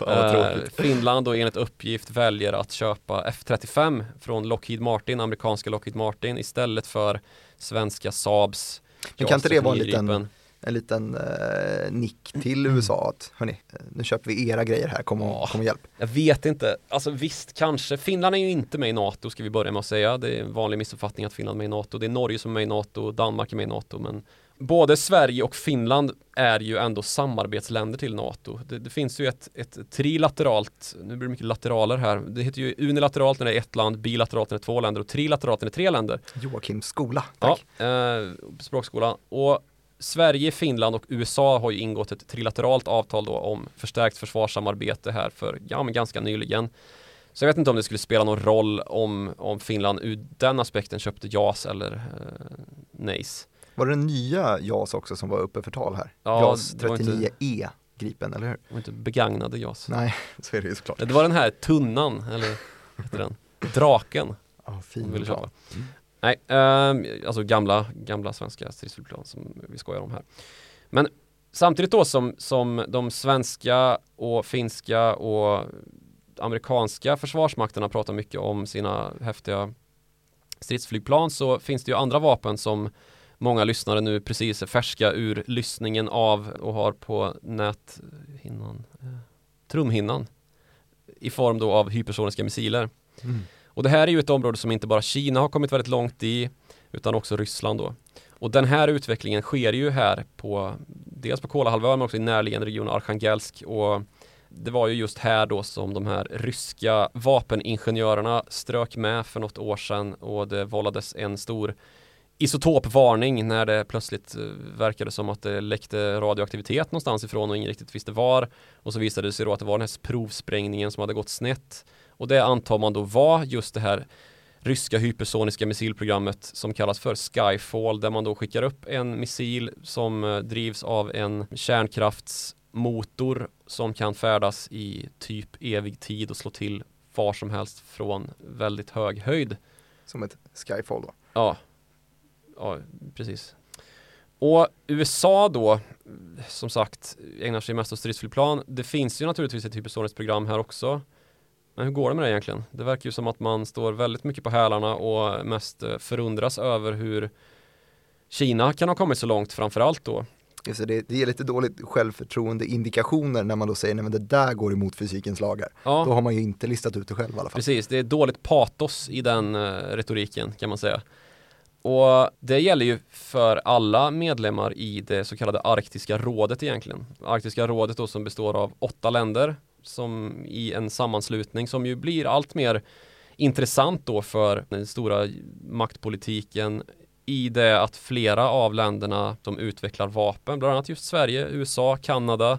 [LAUGHS] uh, Finland då enligt uppgift väljer att köpa F35 från Lockheed Martin, amerikanska Lockheed Martin istället för svenska Saabs Men kan inte det vara en liten en liten eh, nick till USA att hörni, nu köper vi era grejer här, kom och, kom och hjälp. Jag vet inte, alltså visst kanske, Finland är ju inte med i NATO ska vi börja med att säga, det är en vanlig missuppfattning att Finland är med i NATO, det är Norge som är med i NATO, Danmark är med i NATO, men både Sverige och Finland är ju ändå samarbetsländer till NATO. Det, det, finns ju ett, ett trilateralt, nu blir det mycket lateraler här, det heter ju unilateralt när det är ett land, bilateralt när det är två länder och trilateralt när det är tre länder. Joakims skola, tack. Ja, eh, språkskola. Och Sverige, Finland och USA har ju ingått ett trilateralt avtal då om förstärkt försvarssamarbete här för, ja men ganska nyligen. Så jag vet inte om det skulle spela någon roll om, om Finland ur den aspekten köpte JAS eller eh, NACE. Var det den nya JAS också som var uppe för tal här? Ja, JAS 39E inte, Gripen, eller hur? Det var inte begagnade JAS. Nej, [LAUGHS] så är det ju såklart. Det var den här tunnan, eller heter den? Draken. Ja, oh, fin. Ville köpa. Mm. Nej, eh, alltså gamla, gamla svenska stridsflygplan som vi skojar om här. Men samtidigt då som, som de svenska och finska och amerikanska försvarsmakterna pratar mycket om sina häftiga stridsflygplan så finns det ju andra vapen som många lyssnare nu precis är färska ur lyssningen av och har på näthinnan, eh, trumhinnan i form då av hypersoniska missiler. Mm. Och det här är ju ett område som inte bara Kina har kommit väldigt långt i utan också Ryssland då. Och den här utvecklingen sker ju här på dels på Kolahalvön men också i närliggande region Arkhangelsk och det var ju just här då som de här ryska vapeningenjörerna strök med för något år sedan och det vållades en stor isotopvarning när det plötsligt eh, verkade som att det läckte radioaktivitet någonstans ifrån och ingen riktigt visste var. Och så visade det sig då att det var den här provsprängningen som hade gått snett. Och det antar man då var just det här ryska hypersoniska missilprogrammet som kallas för Skyfall där man då skickar upp en missil som eh, drivs av en kärnkraftsmotor som kan färdas i typ evig tid och slå till var som helst från väldigt hög höjd. Som ett Skyfall då? Ja, ja precis. Och USA då, som sagt, ägnar sig mest åt stridsflygplan. Det finns ju naturligtvis ett hypersoniskt program här också. Men hur går det med det egentligen? Det verkar ju som att man står väldigt mycket på hälarna och mest eh, förundras över hur Kina kan ha kommit så långt framförallt då. Just det, det ger lite dåligt självförtroende indikationer när man då säger att det där går emot fysikens lagar. Ja. Då har man ju inte listat ut det själv i alla fall. Precis, det är dåligt patos i den uh, retoriken kan man säga. Och det gäller ju för alla medlemmar i det så kallade Arktiska rådet egentligen. Arktiska rådet då som består av åtta länder som i en sammanslutning som ju blir allt mer intressant då för den stora maktpolitiken i det att flera av länderna som utvecklar vapen, bland annat just Sverige, USA, Kanada.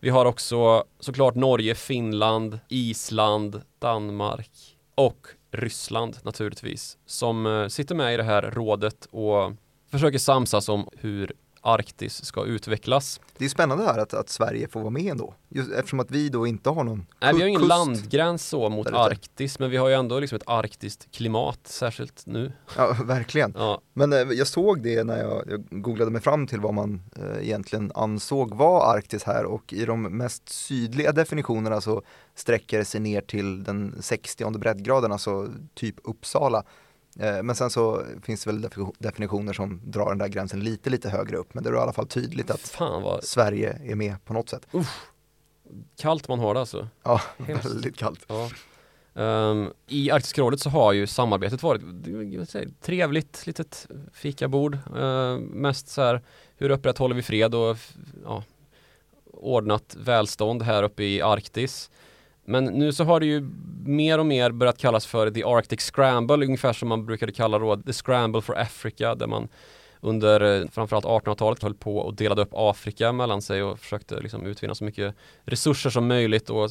Vi har också såklart Norge, Finland, Island, Danmark och Ryssland naturligtvis som eh, sitter med i det här rådet och försöker samsas om hur Arktis ska utvecklas. Det är spännande här att, att Sverige får vara med ändå, Just eftersom att vi då inte har någon Nej, vi har ingen kust. landgräns så mot Arktis, men vi har ju ändå liksom ett arktiskt klimat, särskilt nu. Ja, [LAUGHS] verkligen. Ja. Men eh, jag såg det när jag, jag, googlade mig fram till vad man eh, egentligen ansåg var Arktis här och i de mest sydliga definitionerna så sträcker det sig ner till den 60 breddgraden, alltså typ Uppsala. Eh, men sen så finns det väl definitioner som drar den där gränsen lite, lite högre upp. Men det är i alla fall tydligt att vad... Sverige är med på något sätt. Uff. Kallt man har det alltså. Ja, [LAUGHS] Hemskt. väldigt kallt. Ja. Um, I Arktiska rådet så har ju samarbetet varit säga, trevligt, litet fikabord. Uh, mest så här, hur upprätthåller vi fred och ja, ordnat välstånd här uppe i Arktis. Men nu så har det ju mer och mer börjat kallas för the Arctic Scramble, ungefär som man brukade kalla då the Scramble for Africa, där man under eh, framförallt 1800-talet höll på och delade upp Afrika mellan sig och försökte liksom utvinna så mycket resurser som möjligt och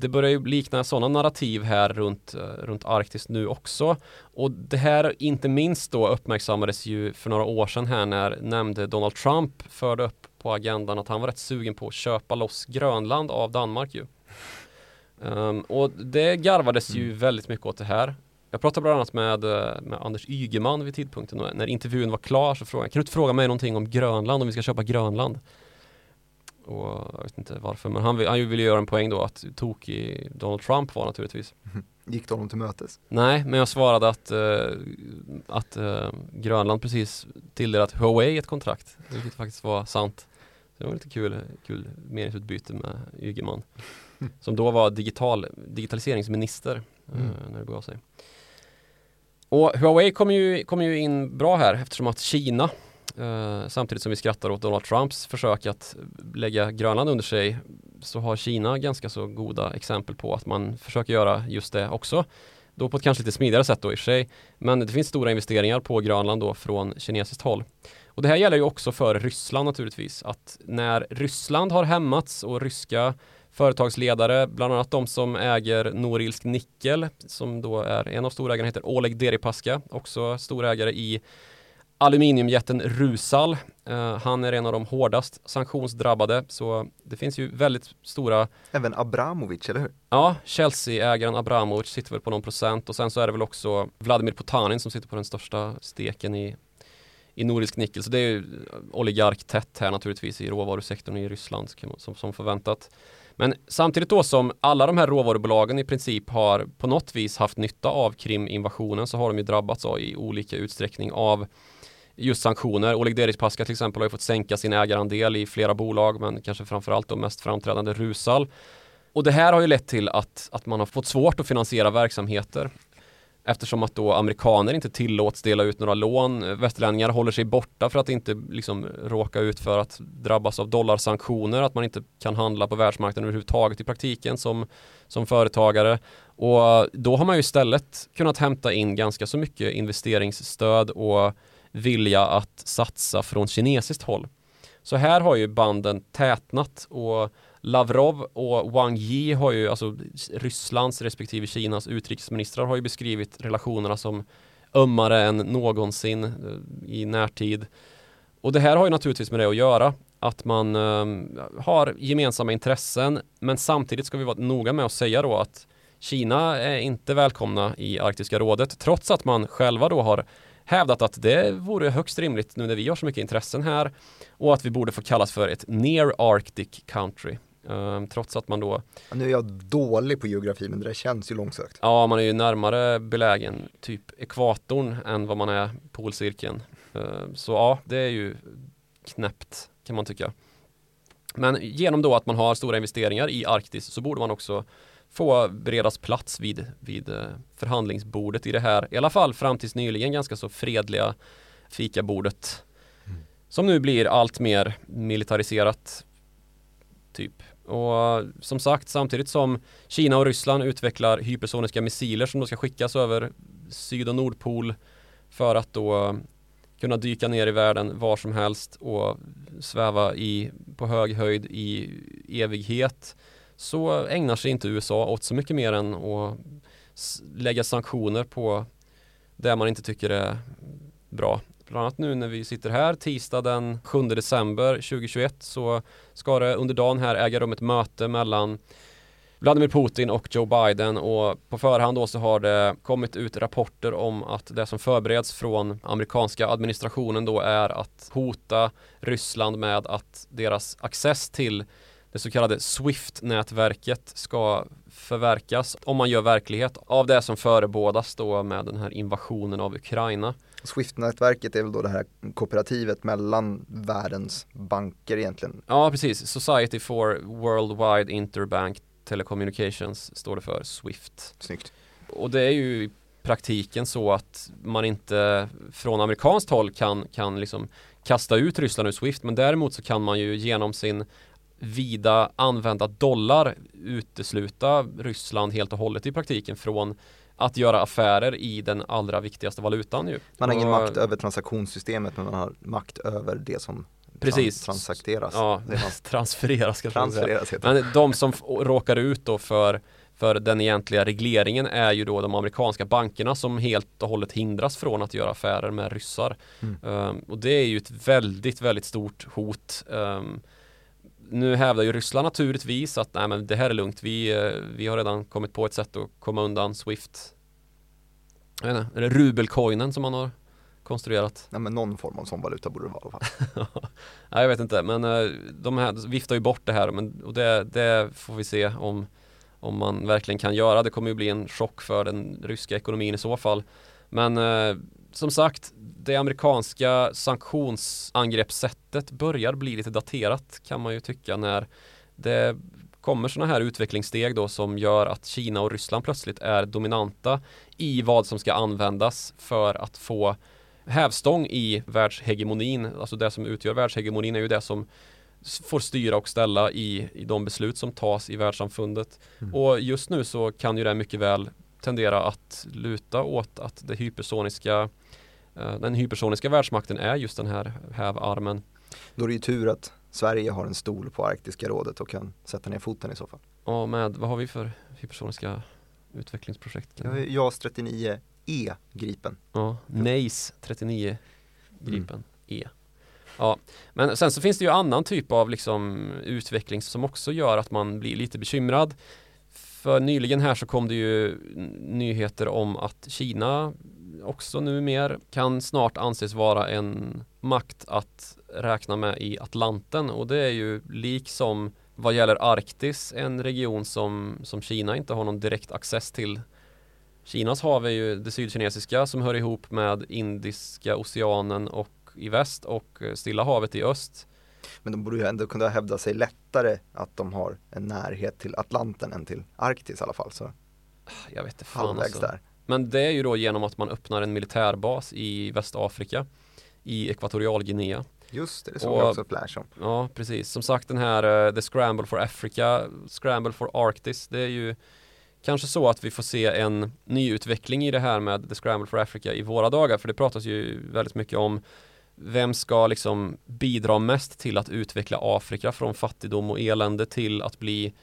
det börjar ju likna sådana narrativ här runt, eh, runt Arktis nu också. Och det här inte minst då uppmärksammades ju för några år sedan här när nämnde Donald Trump förde upp på agendan att han var rätt sugen på att köpa loss Grönland av Danmark ju. Um, och det garvades ju mm. väldigt mycket åt det här. Jag pratade bland annat med, eh, med Anders Ygeman vid tidpunkten och när intervjun var klar så frågade jag, kan du inte fråga mig någonting om Grönland, om vi ska köpa Grönland? Och jag vet inte varför, men han, han ville göra en poäng då att tokig Donald Trump var naturligtvis. [LAUGHS] Gick du honom till mötes? Nej, men jag svarade att, uh, att uh, Grönland precis tilldelat Huawei ett kontrakt, vilket faktiskt var sant. det var lite kul, kul meningsutbyte med Ygeman, [LAUGHS] som då var digital, digitaliseringsminister uh, mm. när det begav sig. Och Huawei kommer ju, kom ju in bra här eftersom att Kina Uh, samtidigt som vi skrattar åt Donald Trumps försök att lägga Grönland under sig så har Kina ganska så goda exempel på att man försöker göra just det också. Då på ett kanske lite smidigare sätt då i och för sig. Men det finns stora investeringar på Grönland då från kinesiskt håll. Och det här gäller ju också för Ryssland naturligtvis. Att när Ryssland har hämmats och ryska företagsledare, bland annat de som äger Norilsk Nickel, som då är en av storägarna heter Oleg Deripaska, också storägare i aluminiumjätten Rusal. Uh, han är en av de hårdast sanktionsdrabbade så det finns ju väldigt stora Även Abramovic, eller hur? Ja, Chelsea-ägaren Abramovic sitter väl på någon procent och sen så är det väl också Vladimir Potanin som sitter på den största steken i i Nordisk nickel, så det är ju oligarktätt här naturligtvis i råvarusektorn i Ryssland som, som förväntat. Men samtidigt då som alla de här råvarubolagen i princip har på något vis haft nytta av Krim-invasionen så har de ju drabbats av i olika utsträckning av just sanktioner. Oleg Deripaska till exempel har ju fått sänka sin ägarandel i flera bolag men kanske framförallt de mest framträdande Rusal. Och det här har ju lett till att, att man har fått svårt att finansiera verksamheter. Eftersom att då amerikaner inte tillåts dela ut några lån. Västerlänningar håller sig borta för att inte liksom råka ut för att drabbas av dollarsanktioner. Att man inte kan handla på världsmarknaden överhuvudtaget i praktiken som, som företagare. Och då har man ju istället kunnat hämta in ganska så mycket investeringsstöd och vilja att satsa från kinesiskt håll. Så här har ju banden tätnat och Lavrov och Wang Yi har ju, alltså Rysslands respektive Kinas utrikesministrar har ju beskrivit relationerna som ömmare än någonsin eh, i närtid. Och det här har ju naturligtvis med det att göra att man eh, har gemensamma intressen men samtidigt ska vi vara noga med att säga då att Kina är inte välkomna i Arktiska rådet trots att man själva då har hävdat att det vore högst rimligt nu när vi har så mycket intressen här och att vi borde få kallas för ett near Arctic country. Um, trots att man då ja, Nu är jag dålig på geografi men det där känns ju långsökt. Ja, man är ju närmare belägen typ ekvatorn än vad man är polcirkeln. Uh, så ja, det är ju knäppt kan man tycka. Men genom då att man har stora investeringar i Arktis så borde man också få beredas plats vid, vid eh, förhandlingsbordet i det här, i alla fall fram tills nyligen ganska så fredliga fikabordet. Mm. Som nu blir allt mer militariserat typ. Och som sagt, samtidigt som Kina och Ryssland utvecklar hypersoniska missiler som då ska skickas över syd och nordpol för att då kunna dyka ner i världen var som helst och sväva i, på hög höjd i evighet så ägnar sig inte USA åt så mycket mer än att lägga sanktioner på det man inte tycker är bra. Bland annat nu när vi sitter här tisdag den 7 december 2021 så ska det under dagen här äga rum ett möte mellan Vladimir Putin och Joe Biden och på förhand då så har det kommit ut rapporter om att det som förbereds från amerikanska administrationen då är att hota Ryssland med att deras access till det så kallade Swift-nätverket ska förverkas om man gör verklighet av det som förebådas då med den här invasionen av Ukraina. Swift-nätverket är väl då det här kooperativet mellan världens banker egentligen? Ja, precis. Society for Worldwide Interbank Telecommunications står det för, Swift. Snyggt. Och det är ju i praktiken så att man inte från amerikanskt håll kan, kan liksom kasta ut Ryssland ur Swift men däremot så kan man ju genom sin vida använda dollar utesluta Ryssland helt och hållet i praktiken från att göra affärer i den allra viktigaste valutan ju. Man har ingen Och- makt över transaktionssystemet men man har makt över det som Precis. tran- transakteras. Ja, [LAUGHS] transfereras transfereras heter. Men de som råkar ut då för, för den egentliga regleringen är ju då de amerikanska bankerna som helt och hållet hindras från att göra affärer med ryssar. Mm. Ehm, och det är ju ett väldigt, väldigt stort hot. Ehm, nu hävdar ju Ryssland naturligtvis att nej men det här är lugnt, vi, eh, vi har redan kommit på ett sätt att komma undan Swift. Jag vet inte, är det rubelcoinen som man har konstruerat? Nej, men någon form av sån valuta borde det vara i alla fall. [LAUGHS] Nej, jag vet inte, men eh, de här viftar ju bort det här men, och det, det får vi se om, om man verkligen kan göra. Det kommer ju bli en chock för den ryska ekonomin i så fall. Men eh, som sagt, det amerikanska sanktionsangreppssättet börjar bli lite daterat kan man ju tycka när det kommer sådana här utvecklingssteg då som gör att Kina och Ryssland plötsligt är dominanta i vad som ska användas för att få hävstång i världshegemonin. Alltså det som utgör världshegemonin är ju det som får styra och ställa i, i de beslut som tas i världssamfundet. Mm. Och just nu så kan ju det mycket väl tendera att luta åt att det hypersoniska den hypersoniska världsmakten är just den här hävarmen. Då är det ju tur att Sverige har en stol på Arktiska rådet och kan sätta ner foten i så fall. Och med, vad har vi för hypersoniska utvecklingsprojekt? JAS 39 E Gripen. Ja, NACE 39 Gripen E. Ja, men sen så finns det ju annan typ av liksom utveckling som också gör att man blir lite bekymrad. För nyligen här så kom det ju nyheter om att Kina också numer kan snart anses vara en makt att räkna med i Atlanten och det är ju liksom vad gäller Arktis en region som, som Kina inte har någon direkt access till Kinas hav är ju det sydkinesiska som hör ihop med Indiska oceanen och i väst och Stilla havet i öst. Men de borde ju ändå kunna hävda sig lättare att de har en närhet till Atlanten än till Arktis i alla fall. Så Jag vet inte fan halvvägs alltså. där. Men det är ju då genom att man öppnar en militärbas i Västafrika i Ekvatorialguinea. Just det, det såg Och- jag också flash om. Ja, precis. Som sagt den här eh, The Scramble for Africa, Scramble for Arctis, det är ju kanske så att vi får se en nyutveckling i det här med The Scramble for Africa i våra dagar, för det pratas ju väldigt mycket om vem ska liksom bidra mest till att utveckla Afrika från fattigdom och elände till att bli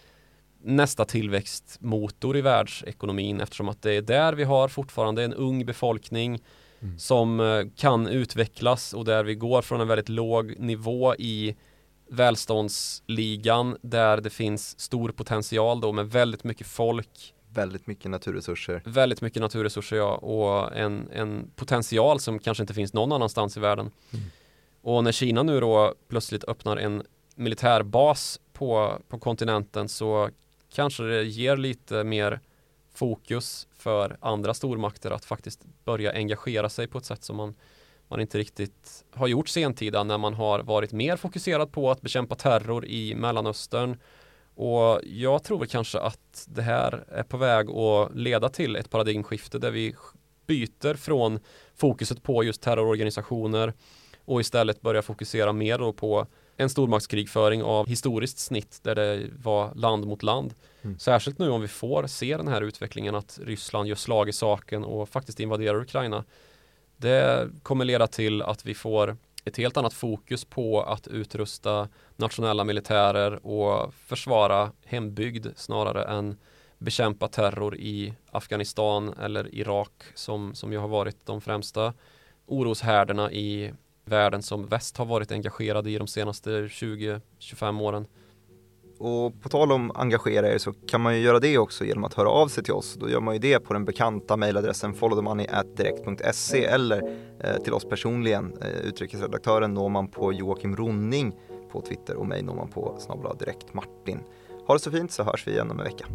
nästa tillväxtmotor i världsekonomin eftersom att det är där vi har fortfarande en ung befolkning Mm. som eh, kan utvecklas och där vi går från en väldigt låg nivå i välståndsligan där det finns stor potential då med väldigt mycket folk, Väldigt mycket naturresurser. väldigt mycket naturresurser ja, och en, en potential som kanske inte finns någon annanstans i världen. Mm. Och när Kina nu då plötsligt öppnar en militärbas på, på kontinenten så kanske det ger lite mer fokus för andra stormakter att faktiskt börja engagera sig på ett sätt som man, man inte riktigt har gjort sentida när man har varit mer fokuserad på att bekämpa terror i Mellanöstern. Och jag tror väl kanske att det här är på väg att leda till ett paradigmskifte där vi byter från fokuset på just terrororganisationer och istället börjar fokusera mer då på en stormaktskrigföring av historiskt snitt där det var land mot land. Mm. Särskilt nu om vi får se den här utvecklingen att Ryssland gör slag i saken och faktiskt invaderar Ukraina. Det kommer leda till att vi får ett helt annat fokus på att utrusta nationella militärer och försvara hembygd snarare än bekämpa terror i Afghanistan eller Irak som, som ju har varit de främsta oroshärderna i världen som väst har varit engagerade i de senaste 20-25 åren. Och på tal om engagera er så kan man ju göra det också genom att höra av sig till oss. Då gör man ju det på den bekanta mejladressen followthemoney@direkt.se eller eh, till oss personligen. Eh, utrikesredaktören når man på Joakim Ronning på Twitter och mig når man på snabel-a direkt Martin. Ha det så fint så hörs vi igen om en vecka.